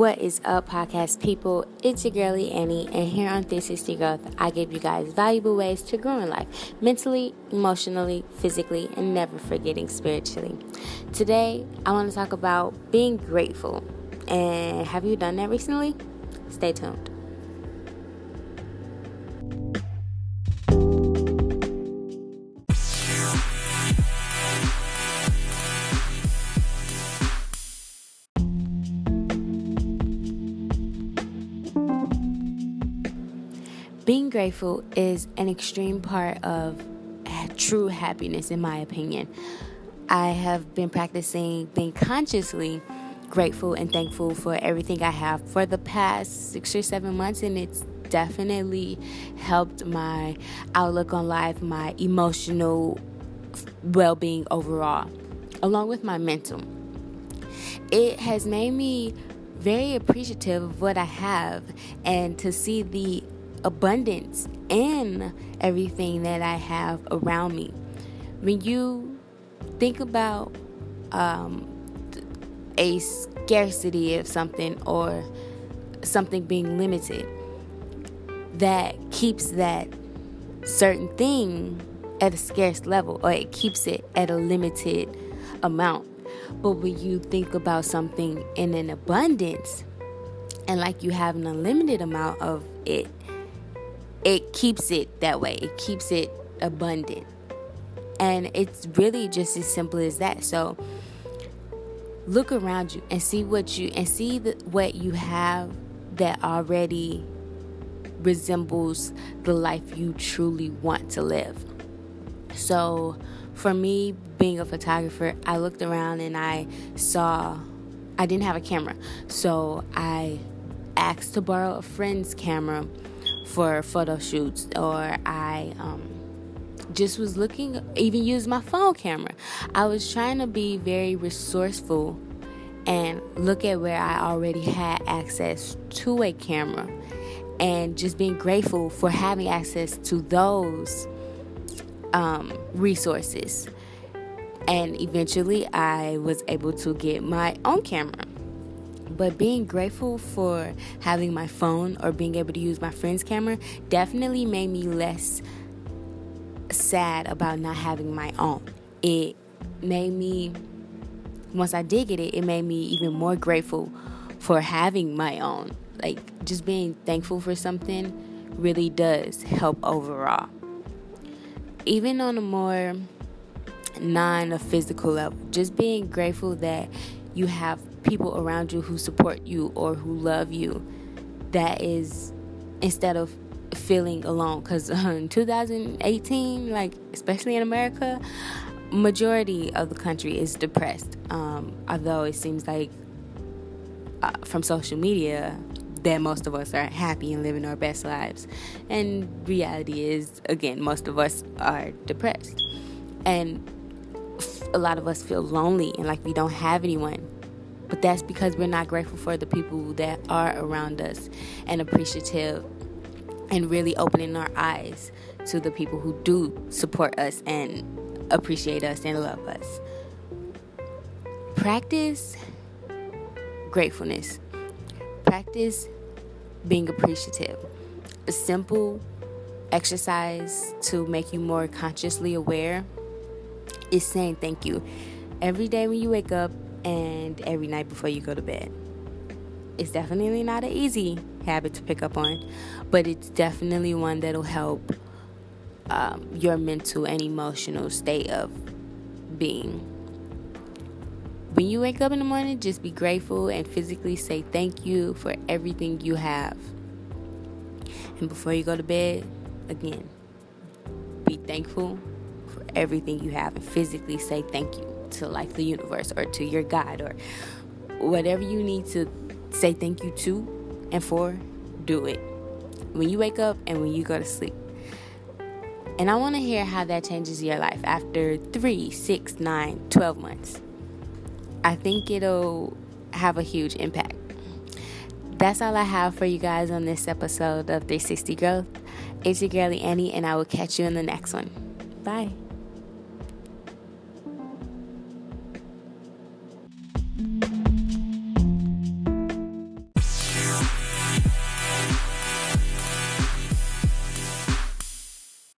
What is up, podcast people? It's your girlie Annie, and here on 360 Growth, I give you guys valuable ways to grow in life mentally, emotionally, physically, and never forgetting spiritually. Today, I want to talk about being grateful. And have you done that recently? Stay tuned. Being grateful is an extreme part of true happiness, in my opinion. I have been practicing being consciously grateful and thankful for everything I have for the past six or seven months, and it's definitely helped my outlook on life, my emotional well being overall, along with my mental. It has made me very appreciative of what I have and to see the abundance in everything that I have around me. When you think about um, a scarcity of something or something being limited, that keeps that certain thing at a scarce level or it keeps it at a limited amount. But when you think about something in an abundance and like you have an unlimited amount of it, it keeps it that way. It keeps it abundant. And it's really just as simple as that. So look around you and see what you and see the, what you have that already resembles the life you truly want to live. So for me being a photographer, I looked around and I saw I didn't have a camera. So I asked to borrow a friend's camera for photo shoots or I um, just was looking even use my phone camera. I was trying to be very resourceful and look at where I already had access to a camera and just being grateful for having access to those um, resources. And eventually, I was able to get my own camera. But being grateful for having my phone or being able to use my friend's camera definitely made me less sad about not having my own. It made me, once I did get it, it made me even more grateful for having my own. Like, just being thankful for something really does help overall. Even on a more non physical level, just being grateful that you have people around you who support you or who love you that is instead of feeling alone. Because in 2018 like especially in america majority of the country is depressed. Um, although it seems like uh, from social media that most of us are happy and living our best lives. And reality is again most of us are depressed. And a lot of us feel lonely and like we don't have anyone but that's because we're not grateful for the people that are around us and appreciative and really opening our eyes to the people who do support us and appreciate us and love us. Practice gratefulness. Practice being appreciative. A simple exercise to make you more consciously aware is saying thank you. Every day when you wake up, and every night before you go to bed. It's definitely not an easy habit to pick up on, but it's definitely one that'll help um, your mental and emotional state of being. When you wake up in the morning, just be grateful and physically say thank you for everything you have. And before you go to bed, again, be thankful for everything you have and physically say thank you to like the universe or to your God or whatever you need to say thank you to and for, do it. When you wake up and when you go to sleep. And I want to hear how that changes your life after three, six, nine, 12 months. I think it'll have a huge impact. That's all I have for you guys on this episode of 360 Growth. It's your girlie Annie, and I will catch you in the next one. Bye.